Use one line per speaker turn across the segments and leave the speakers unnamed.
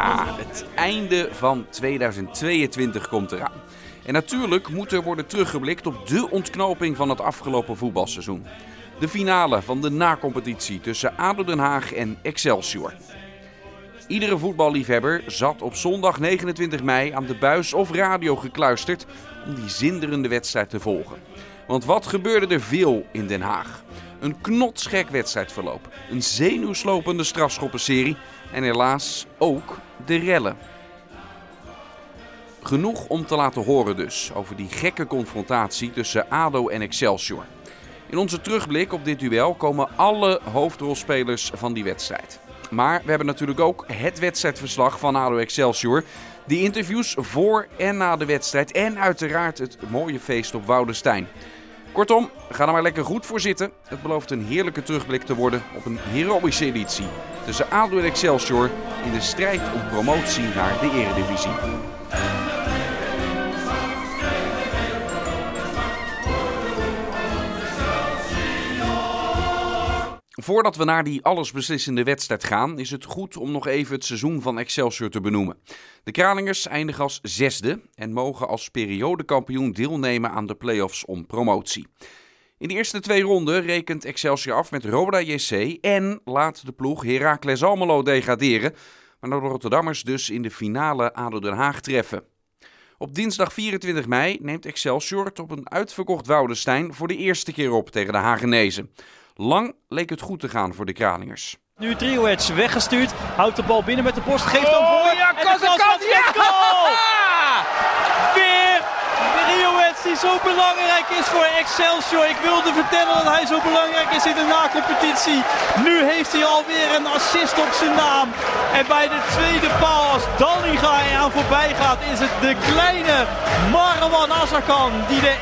Ja, het einde van 2022 komt eraan. En natuurlijk moet er worden teruggeblikt op de ontknoping van het afgelopen voetbalseizoen. De finale van de nacompetitie tussen ADO Den Haag en Excelsior. Iedere voetballiefhebber zat op zondag 29 mei aan de buis of radio gekluisterd om die zinderende wedstrijd te volgen. Want wat gebeurde er veel in Den Haag? Een knotsgek wedstrijdverloop, een zenuwslopende strafschoppenserie en helaas ook de rellen. Genoeg om te laten horen dus over die gekke confrontatie tussen ADO en Excelsior. In onze terugblik op dit duel komen alle hoofdrolspelers van die wedstrijd. Maar we hebben natuurlijk ook het wedstrijdverslag van ADO Excelsior. Die interviews voor en na de wedstrijd en uiteraard het mooie feest op Woudestein. Kortom, ga er maar lekker goed voor zitten. Het belooft een heerlijke terugblik te worden op een heroïsche editie tussen ADO en Excelsior in de strijd om promotie naar de Eredivisie. Voordat we naar die allesbeslissende wedstrijd gaan, is het goed om nog even het seizoen van Excelsior te benoemen. De Kralingers eindigen als zesde en mogen als periodekampioen deelnemen aan de play-offs om promotie. In de eerste twee ronden rekent Excelsior af met Roda JC en laat de ploeg Heracles Almelo degraderen, waardoor de Rotterdammers dus in de finale ADO Den Haag treffen. Op dinsdag 24 mei neemt Excelsior het op een uitverkocht Woudenstein voor de eerste keer op tegen de Hagenezen. Lang leek het goed te gaan voor de Kralingers.
Nu Trioets weggestuurd, houdt de bal binnen met de borst, geeft hem voor.
Ja,
en de kans
ja!
goal! Weer Trioets die zo belangrijk is voor Excelsior. Ik wilde vertellen dat hij zo belangrijk is in de nacompetitie. Nu heeft hij alweer een assist op zijn naam. En bij de tweede paal, als Dallinga aan voorbij gaat, is het de kleine Marwan Azarkan die de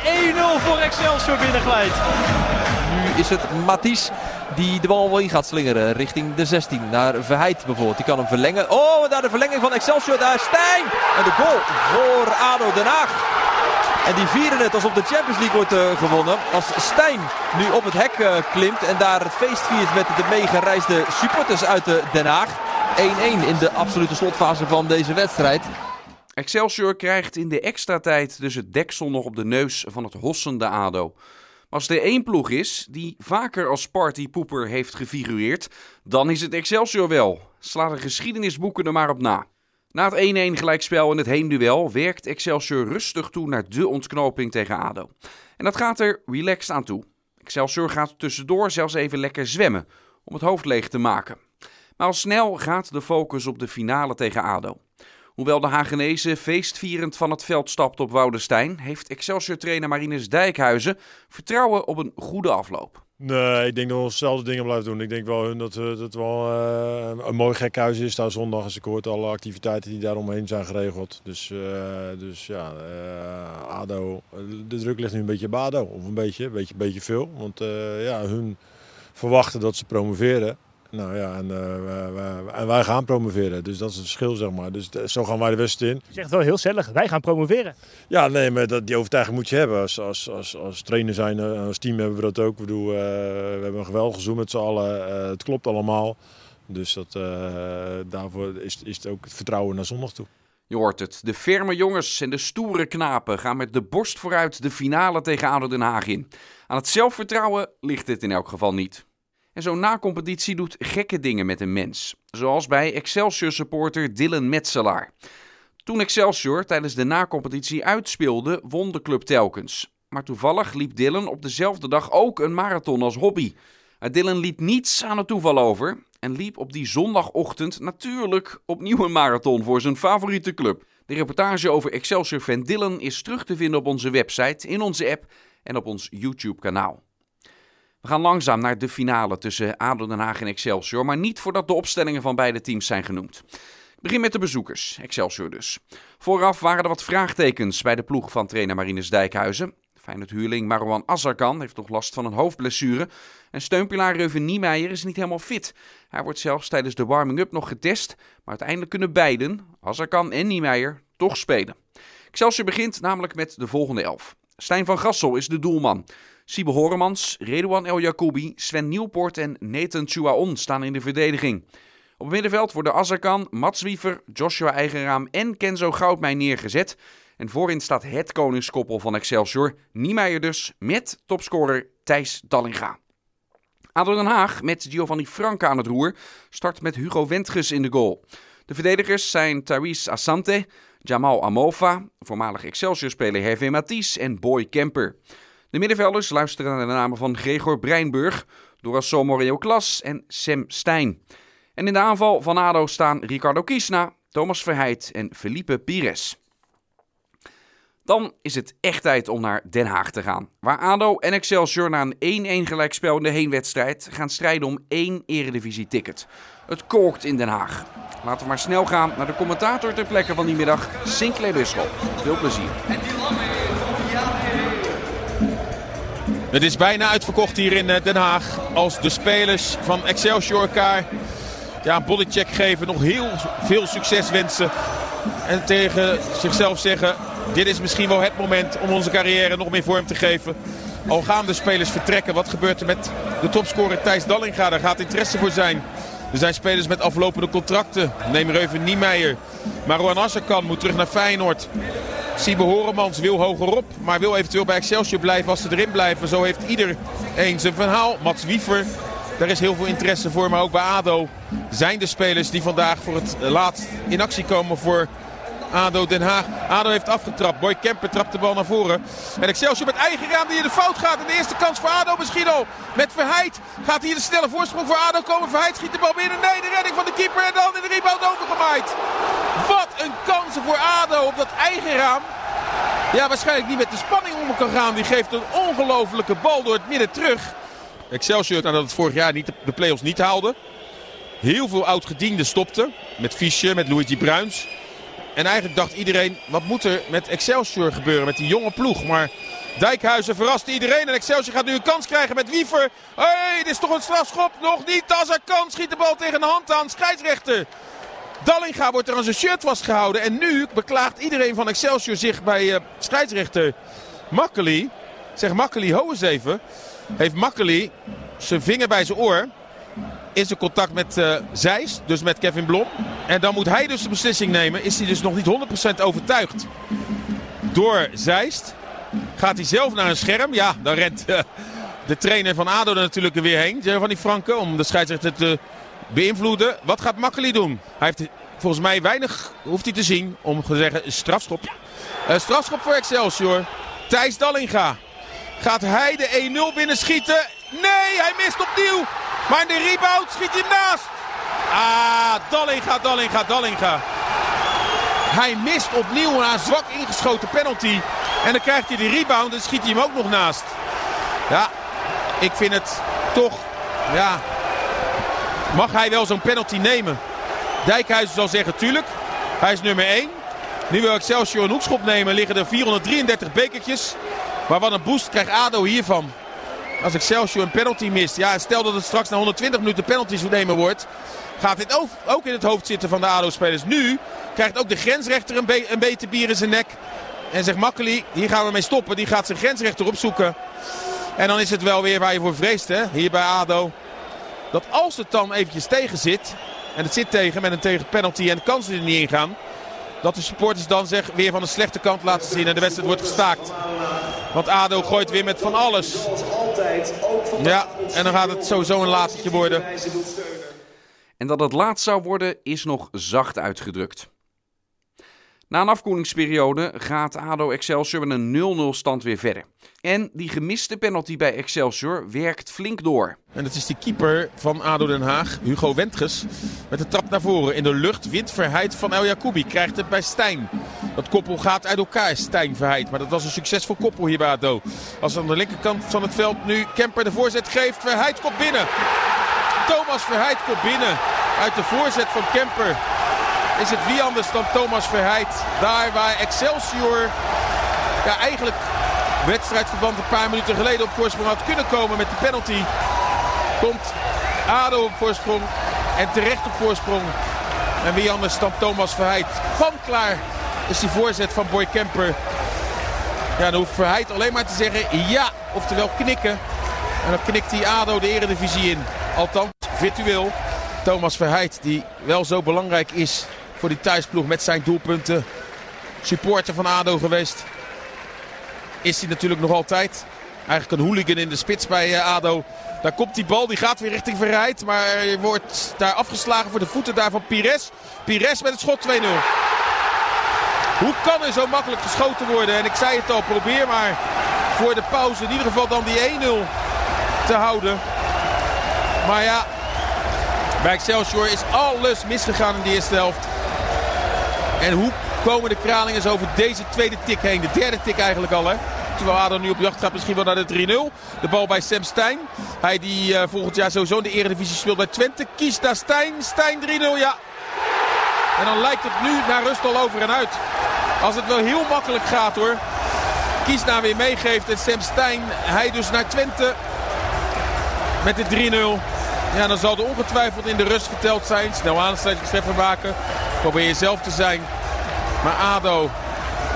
1-0 voor Excelsior binnenglijdt.
Is het Mathies die de bal wel in gaat slingeren richting de 16. Naar Verheid bijvoorbeeld. Die kan hem verlengen. Oh, daar de verlenging van Excelsior. Daar Stijn. En de goal voor ADO Den Haag. En die vieren het alsof de Champions League wordt eh, gewonnen. Als Stijn nu op het hek eh, klimt en daar het feest viert met de meegereisde supporters uit de Den Haag. 1-1 in de absolute slotfase van deze wedstrijd.
Excelsior krijgt in de extra tijd dus het deksel nog op de neus van het hossende ADO. Als er één ploeg is die vaker als partypoeper heeft gefigureerd, dan is het Excelsior wel. Sla de geschiedenisboeken er maar op na. Na het 1-1 gelijkspel in het heenduel werkt Excelsior rustig toe naar de ontknoping tegen ADO. En dat gaat er relaxed aan toe. Excelsior gaat tussendoor zelfs even lekker zwemmen om het hoofd leeg te maken. Maar al snel gaat de focus op de finale tegen ADO. Hoewel de Hagenese feestvierend van het veld stapt op Woudestein, heeft Excelsior-trainer Marinus Dijkhuizen vertrouwen op een goede afloop.
Nee, ik denk dat we hetzelfde dingen blijven doen. Ik denk wel dat, eh, het wel eh, een mooi gekhuis is daar zondag. Als ik hoort alle activiteiten die daar omheen zijn geregeld. Dus, eh, dus ja, eh, ADO, de druk ligt nu een beetje op ADO. Of een beetje, een beetje, beetje veel. Want eh, ja, hun verwachten dat ze promoveren. Nou ja, en, eh, wij, wij- en wij gaan promoveren. Dus dat is het verschil, zeg maar. Dus zo gaan wij de wedstrijd in.
Je zegt wel heel stellig, wij gaan promoveren.
Ja, nee, maar dat, die overtuiging moet je hebben. Als, als, als, als trainer zijn, eh, als team hebben we dat ook. Ik bedoel, eh, we hebben een geweldig seizoen met z'n allen. Eh, het klopt allemaal. Dus dat, eh, daarvoor is, is het ook het vertrouwen naar zondag toe.
Je hoort het. De ferme jongens en de stoere knapen gaan met de borst vooruit de finale tegen ADO Den Haag in. Aan het zelfvertrouwen ligt het in elk geval niet. En zo'n na-competitie doet gekke dingen met een mens. Zoals bij Excelsior-supporter Dylan Metselaar. Toen Excelsior tijdens de na-competitie uitspeelde, won de club telkens. Maar toevallig liep Dylan op dezelfde dag ook een marathon als hobby. Dylan liet niets aan het toeval over en liep op die zondagochtend natuurlijk opnieuw een marathon voor zijn favoriete club. De reportage over Excelsior-fan Dylan is terug te vinden op onze website, in onze app en op ons YouTube-kanaal. We gaan langzaam naar de finale tussen ADO Den Haag en Excelsior, maar niet voordat de opstellingen van beide teams zijn genoemd. Ik begin met de bezoekers, Excelsior dus. Vooraf waren er wat vraagtekens bij de ploeg van trainer Marinus Dijkhuizen. Feyenoord huurling Marwan Azarkan heeft nog last van een hoofdblessure. En steunpilaar Reuven Niemeyer is niet helemaal fit. Hij wordt zelfs tijdens de warming-up nog getest. Maar uiteindelijk kunnen beiden, Azarkan en Niemeyer, toch spelen. Excelsior begint namelijk met de volgende elf. Stijn van Gassel is de doelman. Siebe Horemans, Redouan El Jacoubi, Sven Nieuwpoort en Nathan Chouaon staan in de verdediging. Op middenveld worden Azarkan, Mats Wiever, Joshua Eigenraam en Kenzo Goudmijn neergezet. En voorin staat het koningskoppel van Excelsior, Niemeyer dus, met topscorer Thijs Dallinga. ADO Den Haag met Giovanni Franca aan het roer start met Hugo Wentges in de goal. De verdedigers zijn Tharis Asante, Jamal Amofa, voormalig Excelsior-speler Hervé Matisse en Boy Kemper. De middenvelders luisteren naar de namen van Gregor Breinburg, Dorasso Moreo Klas en Sam Stijn. En in de aanval van ADO staan Ricardo Kiesna, Thomas Verheid en Felipe Pires. Dan is het echt tijd om naar Den Haag te gaan. Waar ADO en Excelsior na een 1-1 gelijkspel in de heenwedstrijd gaan strijden om één eredivisie-ticket. Het kookt in Den Haag. Laten we maar snel gaan naar de commentator ter plekke van die middag, Sinclair Bisschop. Veel plezier.
Het is bijna uitverkocht hier in Den Haag. Als de spelers van Excelsior elkaar ja, een bodycheck geven. Nog heel veel succes wensen. En tegen zichzelf zeggen... Dit is misschien wel het moment om onze carrière nog meer vorm te geven. Al gaan de spelers vertrekken. Wat gebeurt er met de topscorer Thijs Dallinga? Daar gaat interesse voor zijn. Er zijn spelers met aflopende contracten. Neem er even Niemeyer. Marwan Asserkan moet terug naar Feyenoord. Siebe Horemans wil hogerop, maar wil eventueel bij Excelsior blijven als ze erin blijven. Zo heeft iedereen zijn verhaal. Mats Wiever, daar is heel veel interesse voor. Maar ook bij ADO zijn de spelers die vandaag voor het laatst in actie komen voor ADO Den Haag. ADO heeft afgetrapt. Boy Kemper trapt de bal naar voren. En Excelsior met eigen raam die in de fout gaat. En de eerste kans voor ADO misschien al. Met Verheid gaat hier de snelle voorsprong voor ADO komen. Verheid schiet de bal binnen. Nee, de redding van de keeper. En dan in de rebound overgemaaid. Een kansen voor ADO op dat eigen raam. Ja, waarschijnlijk niet met de spanning om kan gaan. Die geeft een ongelofelijke bal door het midden terug. Excelsior, nadat het vorig jaar niet de play-offs niet haalde. Heel veel oud-gedienden stopten. Met Fischer, met Luigi Bruins. En eigenlijk dacht iedereen, wat moet er met Excelsior gebeuren, met die jonge ploeg. Maar Dijkhuizen verraste iedereen en Excelsior gaat nu een kans krijgen met Wiever. Hé, hey, dit is toch een strafschop? Nog niet, als er kan, schiet de bal tegen de hand aan, scheidsrechter. Dallinga wordt er aan zijn shirt vastgehouden. En nu beklaagt iedereen van Excelsior zich bij uh, scheidsrechter Makkeli. Zeg Makkeli, ho eens even. Heeft Makkeli zijn vinger bij zijn oor is in contact met uh, Zeist, dus met Kevin Blom. En dan moet hij dus de beslissing nemen. Is hij dus nog niet 100% overtuigd door Zeist. Gaat hij zelf naar een scherm? Ja, dan rent uh, de trainer van ADO er natuurlijk er weer heen. Van die Franke, om de scheidsrechter te beïnvloeden. Wat gaat Makkeli doen? Hij heeft volgens mij weinig, hoeft hij te zien, om te zeggen strafschop. Uh, strafschop voor Excelsior. Thijs Dallinga. Gaat hij de 1-0 binnen schieten? Nee, hij mist opnieuw. Maar in de rebound schiet hij naast. Ah, Dallinga, Dallinga, Dallinga. Hij mist opnieuw een zwak ingeschoten penalty. En dan krijgt hij de rebound en schiet hij hem ook nog naast. Ja, ik vind het toch... Ja, mag hij wel zo'n penalty nemen? Dijkhuizen zal zeggen, tuurlijk. Hij is nummer 1. Nu wil Excelsior een hoekschop nemen. Liggen er 433 bekertjes. Maar wat een boost krijgt ADO hiervan. Als Excelsior een penalty mist. Ja, stel dat het straks na 120 minuten penalties nemen wordt. Gaat dit ook, in het hoofd zitten van de ADO-spelers. Nu krijgt ook de grensrechter een, een beetje bier in zijn nek. En zegt Makkeli, hier gaan we mee stoppen. Die gaat zijn grensrechter opzoeken. En dan is het wel weer waar je voor vreest, hè? hier bij ADO. Dat als het dan eventjes tegen zit. En het zit tegen met een tegen penalty en de kansen er niet in gaan. Dat de supporters dan zeg weer van de slechte kant laten zien en de wedstrijd wordt gestaakt. Want ADO gooit weer met van alles. Ja, en dan gaat het sowieso een laatste worden.
En dat het laat zou worden is nog zacht uitgedrukt. Na een afkoelingsperiode gaat ADO Excelsior met een 0-0 stand weer verder. En die gemiste penalty bij Excelsior werkt flink door.
En dat is de keeper van ADO Den Haag, Hugo Wentges. Met de trap naar voren. In de lucht wint Verheid van El Jacoubi. Krijgt het bij Stijn. Dat koppel gaat uit elkaar, Stijn Verheid. Maar dat was een succesvol koppel hier bij ADO. Als aan de linkerkant van het veld nu Kemper de voorzet geeft. Verheid komt binnen. Thomas Verheid komt binnen. Uit de voorzet van Kemper is het wie anders dan Thomas Verheid. Daar waar Excelsior ja, eigenlijk wedstrijdverband een paar minuten geleden op voorsprong had kunnen komen met de penalty. Komt ADO op voorsprong en terecht op voorsprong. En wie anders dan Thomas Verheid. Van klaar is die voorzet van Boy Kemper. Ja, dan hoeft Verheid alleen maar te zeggen ja, oftewel knikken. En dan knikt hij ADO de eredivisie in. Althans, virtueel. Thomas Verheid, die wel zo belangrijk is voor die thuisploeg met zijn doelpunten. Supporter van ADO geweest. Is hij natuurlijk nog altijd. Eigenlijk een hooligan in de spits bij eh, ADO. Daar komt die bal, die gaat weer richting Verheid. Maar wordt daar afgeslagen voor de voeten daar van Pires. Pires met het schot 2-0. Hoe kan er zo makkelijk geschoten worden? En ik zei het al, probeer maar voor de pauze in ieder geval dan die 1-0 te houden. Maar ja, bij Excelsior is alles misgegaan in de eerste helft. En hoe komen de Kralingers over deze tweede tik heen? De derde tik eigenlijk al hè. Terwijl ADO nu op jacht gaat misschien wel naar de 3-0. De bal bij Sam Stein. Hij die uh, volgend jaar sowieso in de eredivisie speelt bij Twente. Kiest daar Stein. Stein 3-0 ja. En dan lijkt het nu naar rust al over en uit. Als het wel heel makkelijk gaat hoor. Kiesna weer meegeeft en Sam Stein. Hij dus naar Twente. Met de 3-0. Ja, dan zal er ongetwijfeld in de rust verteld zijn. Snel aansluitingstreffer maken. Probeer jezelf te zijn. Maar ADO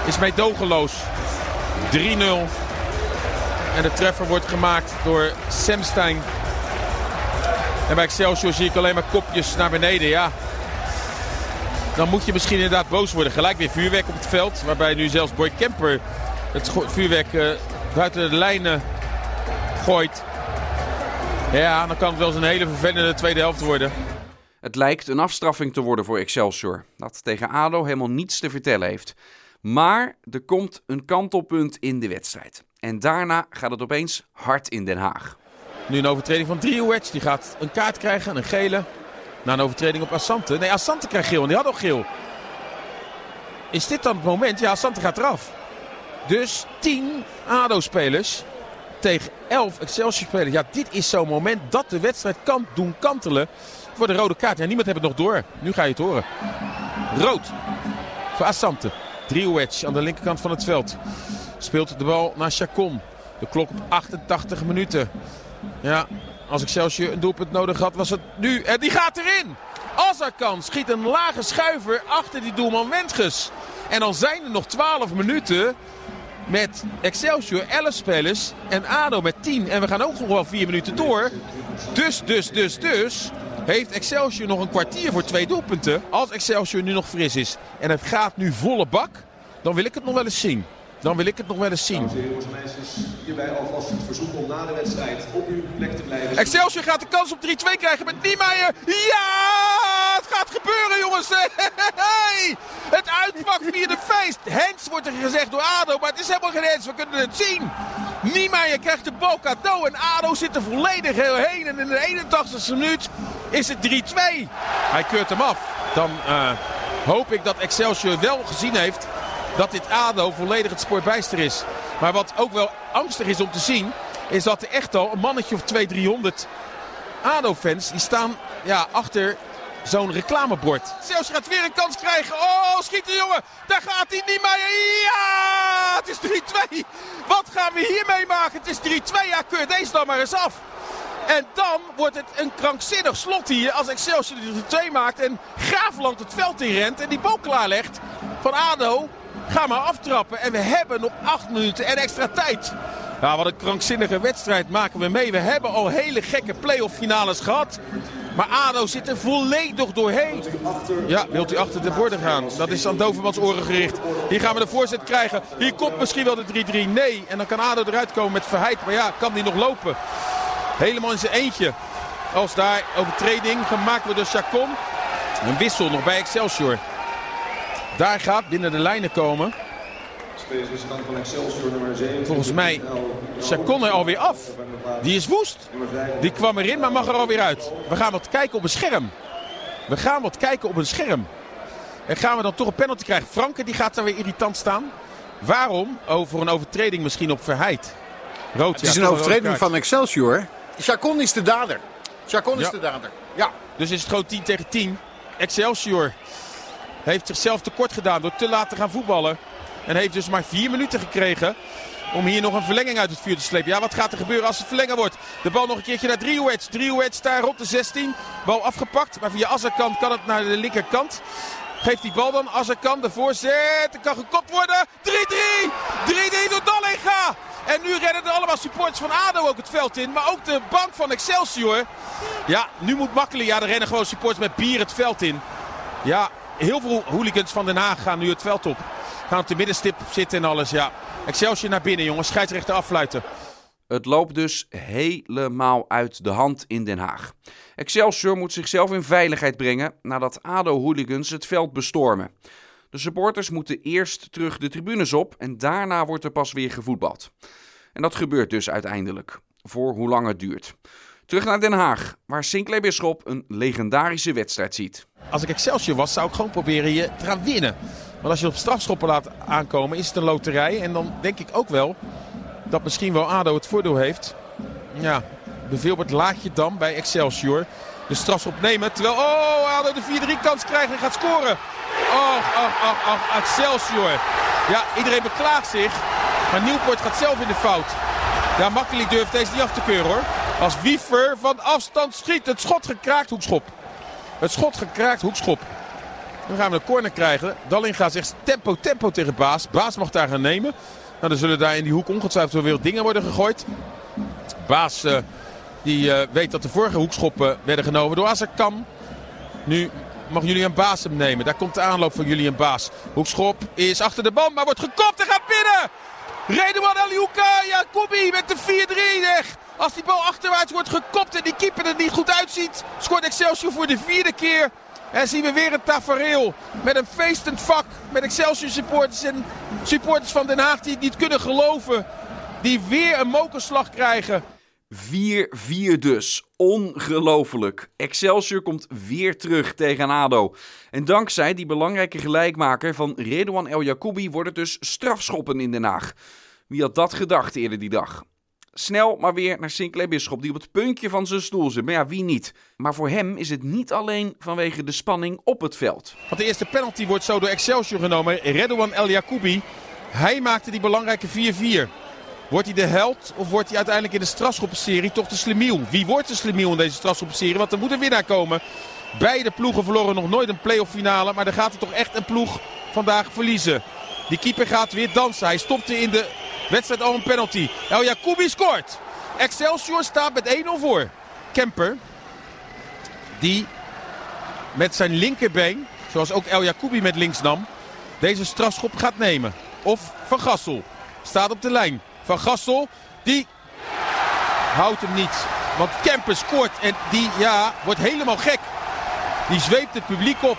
is meedogenloos. 3-0. En de treffer wordt gemaakt door Semstein. En bij Excelsior zie ik alleen maar kopjes naar beneden. Ja, dan moet je misschien inderdaad boos worden. Gelijk weer vuurwerk op het veld. Waarbij nu zelfs Boy Kemper het vuurwerk uh, buiten de lijnen gooit. Ja, dan kan het wel eens een hele vervelende tweede helft worden.
Het lijkt een afstraffing te worden voor Excelsior. Dat tegen ADO helemaal niets te vertellen heeft. Maar er komt een kantelpunt in de wedstrijd. En daarna gaat het opeens hard in Den Haag.
Nu een overtreding van Driouets. Die gaat een kaart krijgen, een gele. Na een overtreding op Assante. Nee, Assante krijgt geel en die had al geel. Is dit dan het moment? Ja, Assante gaat eraf. Dus 10 ADO-spelers tegen 11 Excelsior-spelers. Ja, dit is zo'n moment dat de wedstrijd kan doen kantelen voor de rode kaart. Ja, niemand heeft het nog door. Nu ga je het horen. Rood voor Assante. Driouetsch aan de linkerkant van het veld. Speelt de bal naar Chacon. De klok op 88 minuten. Ja, als Excelsior een doelpunt nodig had, was het nu. En die gaat erin. Azarkan schiet een lage schuiver achter die doelman Wentges. En dan zijn er nog 12 minuten met Excelsior 11 spelers en ADO met 10. En we gaan ook nog wel 4 minuten door. Dus, dus, dus, dus heeft Excelsior nog een kwartier voor twee doelpunten. Als Excelsior nu nog fris is en het gaat nu volle bak, dan wil ik het nog wel eens zien. Dan wil ik het nog wel eens zien. Hierbij alvast het verzoek om na de wedstrijd op uw plek te blijven. Excelsior gaat de kans op 3-2 krijgen met Niemeyer. Ja, het gaat gebeuren jongens. Hey, het uitpak via de feest. Hens wordt er gezegd door ADO, maar het is helemaal geen Hens. We kunnen het zien. Niemeyer krijgt de bal cadeau en ADO zit er volledig heel heen. En in de 81ste minuut is het 3-2. Hij keurt hem af. Dan uh, hoop ik dat Excelsior wel gezien heeft dat dit ADO volledig het spoorbijster is. Maar wat ook wel angstig is om te zien, is dat er echt al een mannetje of 200, 300 ADO-fans, die staan ja, achter zo'n reclamebord. Zelfs gaat weer een kans krijgen. Oh, schiet de jongen. Daar gaat hij niet mee. Ja, het is 3-2. Wat gaan we hier meemaken? Het is 3-2. Ja, keur deze dan maar eens af. En dan wordt het een krankzinnig slot hier als Excelsior de 2 maakt en Graafland het veld in rent en die bal klaarlegt van ADO. Ga maar aftrappen en we hebben nog 8 minuten en extra tijd. Ja, wat een krankzinnige wedstrijd maken we mee. We hebben al hele gekke playoff finales gehad. Maar ADO zit er volledig doorheen. Ja, wilt u achter de borden gaan? Dat is aan Dovermans oren gericht. Hier gaan we de voorzet krijgen. Hier komt misschien wel de 3-3. Nee. En dan kan ADO eruit komen met Verheid. Maar ja, kan die nog lopen? Helemaal in zijn eentje. Als daar overtreding gemaakt wordt door Chacon. Een wissel nog bij Excelsior. Daar gaat binnen de lijnen komen. Volgens mij Chacon er alweer af. Die is woest. Die kwam erin, maar mag er alweer uit. We gaan wat kijken op een scherm. We gaan wat kijken op een scherm. En gaan we dan toch een penalty krijgen. Franke die gaat daar weer irritant staan. Waarom? Oh, voor een overtreding misschien op Verheid.
Rood, het is een overtreding van Excelsior. Chacon is de dader. Chacon is de dader. Ja.
Dus is het gewoon 10 tegen 10. Excelsior heeft zichzelf tekort gedaan door te laat te gaan voetballen. En heeft dus maar vier minuten gekregen om hier nog een verlenging uit het vuur te slepen. Ja, wat gaat er gebeuren als het verlengen wordt? De bal nog een keertje naar Driouets. Driouets daar op de 16. Bal afgepakt, maar via Azarkan kan het naar de linkerkant. Geeft die bal dan Azarkan de voorzet. Het kan gekopt worden. 3-3. 3-3 door Dallinga. Nu rennen er allemaal supporters van ADO ook het veld in. Maar ook de bank van Excelsior. Ja, nu moet makkelijk. Ja, er rennen gewoon supporters met bier het veld in. Ja, heel veel hooligans van Den Haag gaan nu het veld op. Gaan op de middenstip zitten en alles. Ja, Excelsior naar binnen jongens. Scheidsrechter affluiten.
Het loopt dus helemaal uit de hand in Den Haag. Excelsior moet zichzelf in veiligheid brengen nadat ADO-hooligans het veld bestormen. De supporters moeten eerst terug de tribunes op en daarna wordt er pas weer gevoetbald. En dat gebeurt dus uiteindelijk, voor hoe lang het duurt. Terug naar Den Haag, waar Sinclair Bisschop een legendarische wedstrijd ziet.
Als ik Excelsior was, zou ik gewoon proberen je te gaan winnen. Want als je op strafschoppen laat aankomen, is het een loterij. En dan denk ik ook wel dat misschien wel ADO het voordeel heeft. Ja, bijvoorbeeld laat je dan bij Excelsior de strafschop nemen. Terwijl, oh, ADO de 4-3 kans krijgt en gaat scoren. Och, ach, ach, ach, Excelsior. Ja, iedereen beklaagt zich. Maar Nieuwpoort gaat zelf in de fout. Ja, makkelijk durft deze niet af te keuren hoor. Als Wiever van afstand schiet. Het schot gekraakt, hoekschop. Het schot gekraakt, hoekschop. Dan gaan we een corner krijgen. Dallinga zegt tempo, tempo tegen Baas. Baas mag daar gaan nemen. Nou, dan zullen daar in die hoek ongetwijfeld weer dingen worden gegooid. Baas uh, die uh, weet dat de vorige hoekschoppen werden genomen door Azarkam. Nu mag Julian Baas hem nemen. Daar komt de aanloop van Julian Baas. Hoekschop is achter de bal, maar wordt gekopt en gaat binnen. Redouan Aliouka, Jacobi met de 4-3 weg. Als die bal achterwaarts wordt gekopt en die keeper er niet goed uitziet, scoort Excelsior voor de vierde keer. En zien we weer een tafereel met een feestend vak. Met Excelsior supporters en supporters van Den Haag die het niet kunnen geloven. Die weer een mokerslag krijgen.
4-4 dus. Ongelooflijk. Excelsior komt weer terug tegen ADO. En dankzij die belangrijke gelijkmaker van Redouan El Jacoubi wordt het dus strafschoppen in Den Haag. Wie had dat gedacht eerder die dag? Snel maar weer naar Sinclair Bisschop, die op het puntje van zijn stoel zit. Maar ja, wie niet? Maar voor hem is het niet alleen vanwege de spanning op het veld.
Want de eerste penalty wordt zo door Excelsior genomen. Redouan El Jacoubi. Hij maakte die belangrijke 4-4. Wordt hij de held of wordt hij uiteindelijk in de strafschoppenserie toch de slimiel? Wie wordt de slimiel in deze strafschoppenserie? Want er moet een winnaar komen. Beide ploegen verloren nog nooit een playoff finale. Maar er gaat er toch echt een ploeg vandaag verliezen. Die keeper gaat weer dansen. Hij stopte in de wedstrijd al een penalty. El Jacoubi scoort. Excelsior staat met 1-0 voor. Kemper. Die met zijn linkerbeen, zoals ook El Jacoubi met links nam, deze strafschop gaat nemen. Of Van Gassel staat op de lijn. Van Gassel, die houdt hem niet. Want Kemper scoort en die ja, wordt helemaal gek. Die zweept het publiek op.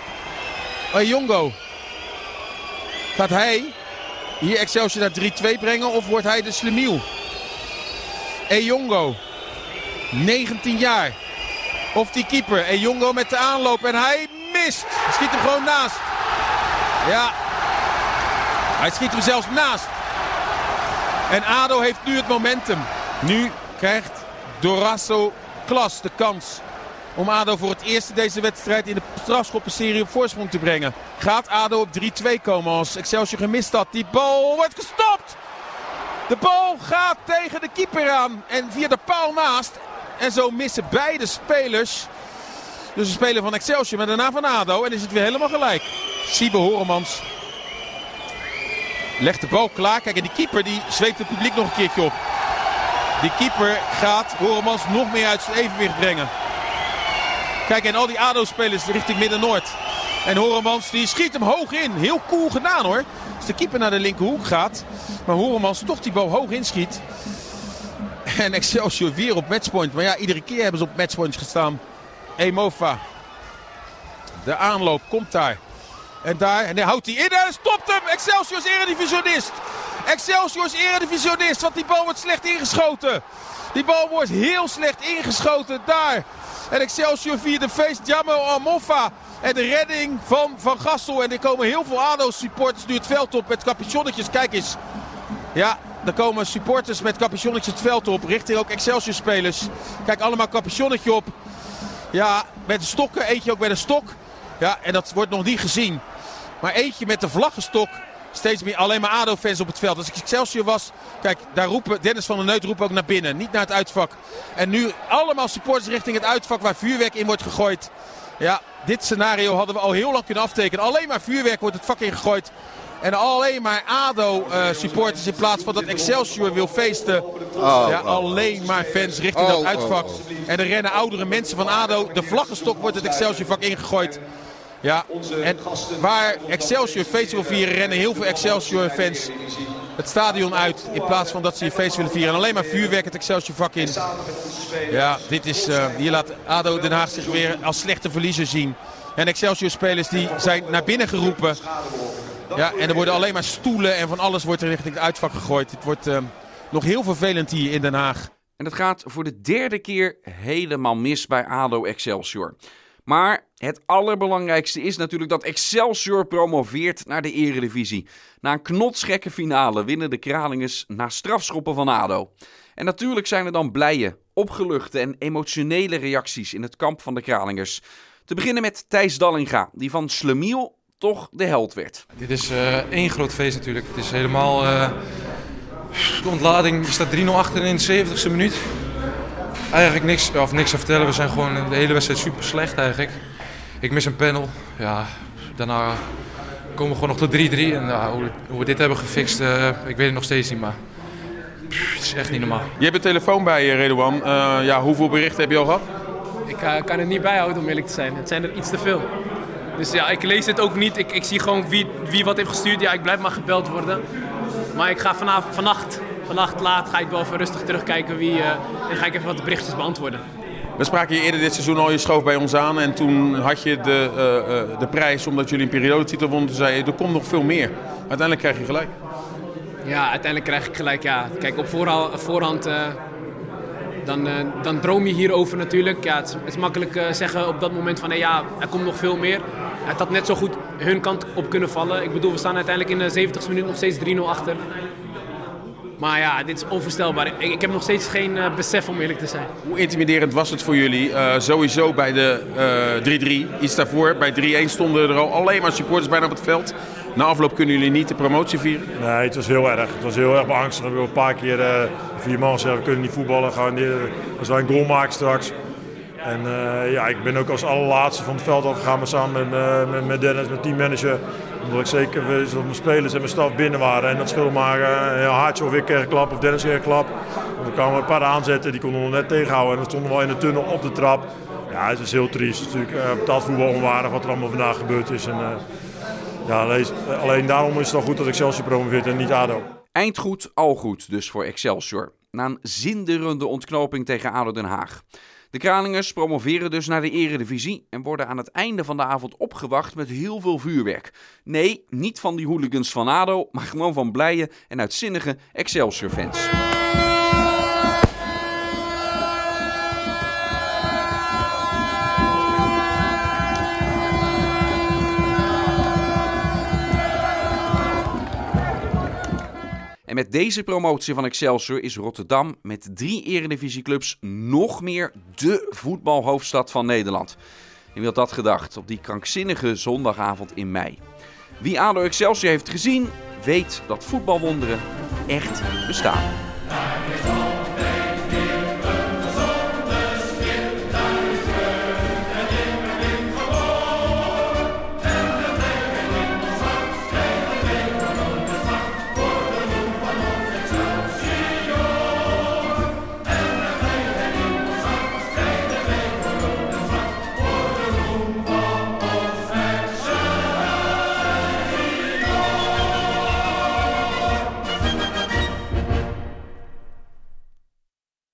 Jongo. Gaat hij hier Excelsior naar 3-2 brengen of wordt hij de slemiel? Ejongo. 19 jaar. Of die keeper. Ejongo met de aanloop en hij mist. Hij schiet hem gewoon naast. Ja. Hij schiet hem zelfs naast. En ADO heeft nu het momentum. Nu krijgt Dorasso Klas de kans om ADO voor het eerst deze wedstrijd in de strafschoppenserie op voorsprong te brengen. Gaat ADO op 3-2 komen als Excelsior gemist had. Die bal wordt gestopt. De bal gaat tegen de keeper aan en via de paal naast. En zo missen beide spelers. Dus een speler van Excelsior, maar daarna van ADO. En is het weer helemaal gelijk. Siebe Horemans legt de bal klaar. Kijk, en die keeper die zweept het publiek nog een keertje op. Die keeper gaat Horemans nog meer uit zijn evenwicht brengen. Kijk, en al die ADO-spelers richting Midden-Noord. En Horemans die schiet hem hoog in. Heel cool gedaan hoor. Als de keeper naar de linkerhoek gaat. Maar Horemans toch die bal hoog inschiet. En Excelsior weer op matchpoint. Maar ja, iedere keer hebben ze op matchpoint gestaan. Emofa. De aanloop komt daar. En daar, en hij houdt hij in en stopt hem. Excelsior is eredivisionist. Excelsior is eredivisionist, want die bal wordt slecht ingeschoten. Die bal wordt heel slecht ingeschoten daar. En Excelsior via de feest Jamel Amoffa. En de redding van Van Gassel. En er komen heel veel ADO-supporters nu het veld op met capuchonnetjes. Kijk eens. Ja, er komen supporters met capuchonnetjes het veld op. Richting ook Excelsior-spelers. Kijk, allemaal capuchonnetje op. Ja, met stokken. Eentje ook met een stok. Ja, en dat wordt nog niet gezien. Maar eentje met de vlaggenstok. Steeds meer alleen maar ADO-fans op het veld. Als ik Excelsior was, kijk, daar roepen Dennis van der Neut roept ook naar binnen. Niet naar het uitvak. En nu allemaal supporters richting het uitvak waar vuurwerk in wordt gegooid. Ja, dit scenario hadden we al heel lang kunnen aftekenen. Alleen maar vuurwerk wordt het vak ingegooid. En alleen maar ADO-supporters in plaats van dat Excelsior wil feesten.
Oh,
ja,
oh.
alleen maar fans richting dat
Oh,
uitvak. En er rennen oudere mensen van ADO. De vlaggenstok wordt het Excelsior-vak ingegooid. Ja, en waar Excelsior feest wil vieren, rennen heel veel Excelsior-fans het stadion uit. In plaats van dat ze je feest willen vieren. En alleen maar vuurwerk het Excelsior-vak in. Ja, dit is, eh, hier laat ADO Den Haag zich weer als slechte verliezer zien. En Excelsior-spelers die zijn naar binnen geroepen. Ja, en er worden alleen maar stoelen en van alles wordt er richting het uitvak gegooid. Het wordt eh, nog heel vervelend hier in Den Haag.
En het gaat voor de derde keer helemaal mis bij ADO Excelsior. Maar het allerbelangrijkste is natuurlijk dat Excelsior promoveert naar de eredivisie. Na een knotsgekke finale winnen de Kralingers na strafschoppen van ADO. En natuurlijk zijn er dan blije, opgeluchte en emotionele reacties in het kamp van de Kralingers. Te beginnen met Thijs Dallinga, die van Slemiel toch de held werd.
Dit is eh, één groot feest natuurlijk. Het is helemaal eh, de ontlading. Staat 3-0 achter in de 70ste minuut. Eigenlijk niks, of niks te vertellen. We zijn gewoon de hele wedstrijd super slecht eigenlijk. Ik mis een panel. Ja, daarna komen we gewoon nog tot 3-3. En ja, hoe, hoe we dit hebben gefixt, eh, ik weet het nog steeds niet. Maar pff, het is echt niet normaal.
Je hebt een telefoon bij je, Redouan. Eh, ja, hoeveel berichten heb je al gehad?
Ik eh, kan het niet bijhouden om eerlijk te zijn. Het zijn er iets te veel. Dus ja, ik lees het ook niet. Ik, ik zie gewoon wie, wie wat heeft gestuurd. Ja, ik blijf maar gebeld worden. Maar ik ga vanavond, vannacht, vannacht laat ga ik wel even rustig terugkijken wie... eh, en ga ik even wat berichtjes beantwoorden.
We spraken je eerder dit seizoen al, je schoof bij ons aan. En toen had je de, eh, eh, de prijs omdat jullie een periodetitel wonnen. Toen zei je, er komt nog veel meer. Uiteindelijk krijg je gelijk.
Ja, uiteindelijk krijg ik gelijk. Ja. Kijk, op voorhand, voorhand dan, dan droom je hierover natuurlijk. Ja, het, is, het is makkelijk zeggen op dat moment van hey, ja, er komt nog veel meer. Het had net zo goed hun kant op kunnen vallen. Ik bedoel, we staan uiteindelijk in de 70ste minuut nog steeds 3-0 achter. Maar ja, dit is onvoorstelbaar. Ik, ik heb nog steeds geen eh, besef om eerlijk te zijn.
Hoe intimiderend was het voor jullie? Eh, sowieso bij de eh, 3-3, iets daarvoor. Bij 3-1 stonden er al alleen maar supporters bijna op het veld. Na afloop kunnen jullie niet de promotie vieren.
Nee, het was heel erg. Het was heel erg beangstigend. We hebben een paar keer eh, vier man gezegd, we kunnen niet voetballen. Gaan die, als wij een goal maken straks. En eh, ja, ik ben ook als allerlaatste van het veld afgegaan maar samen met, eh, met, met Dennis, mijn teammanager. Omdat ik zeker wist dat mijn spelers en mijn staf binnen waren. En dat scheelde maar uh, ja, Haartje of ik kreeg klap of Dennis kreeg klap. En dan kwamen een paar aanzetten, die konden we nog net tegenhouden. En dan stonden we wel in de tunnel op de trap. Ja, het is heel triest. Natuurlijk uh, betaald voetbal onwaardig wat er allemaal vandaag gebeurd is. En, eh, ja, alleen, alleen daarom is het al goed dat Excelsior promoveert en niet ADO.
Eindgoed, al goed dus voor Excelsior. Na een zinderende ontknoping tegen ADO Den Haag. De Kralingers promoveren dus naar de eredivisie en worden aan het einde van de avond opgewacht met heel veel vuurwerk. Nee, niet van die hooligans van ADO, maar gewoon van blije en uitzinnige Excelsior-fans. Met deze promotie van Excelsior is Rotterdam met drie eredivisieclubs nog meer de voetbalhoofdstad van Nederland. En wie had dat gedacht op die krankzinnige zondagavond in mei? Wie ADO Excelsior heeft gezien, weet dat voetbalwonderen echt bestaan.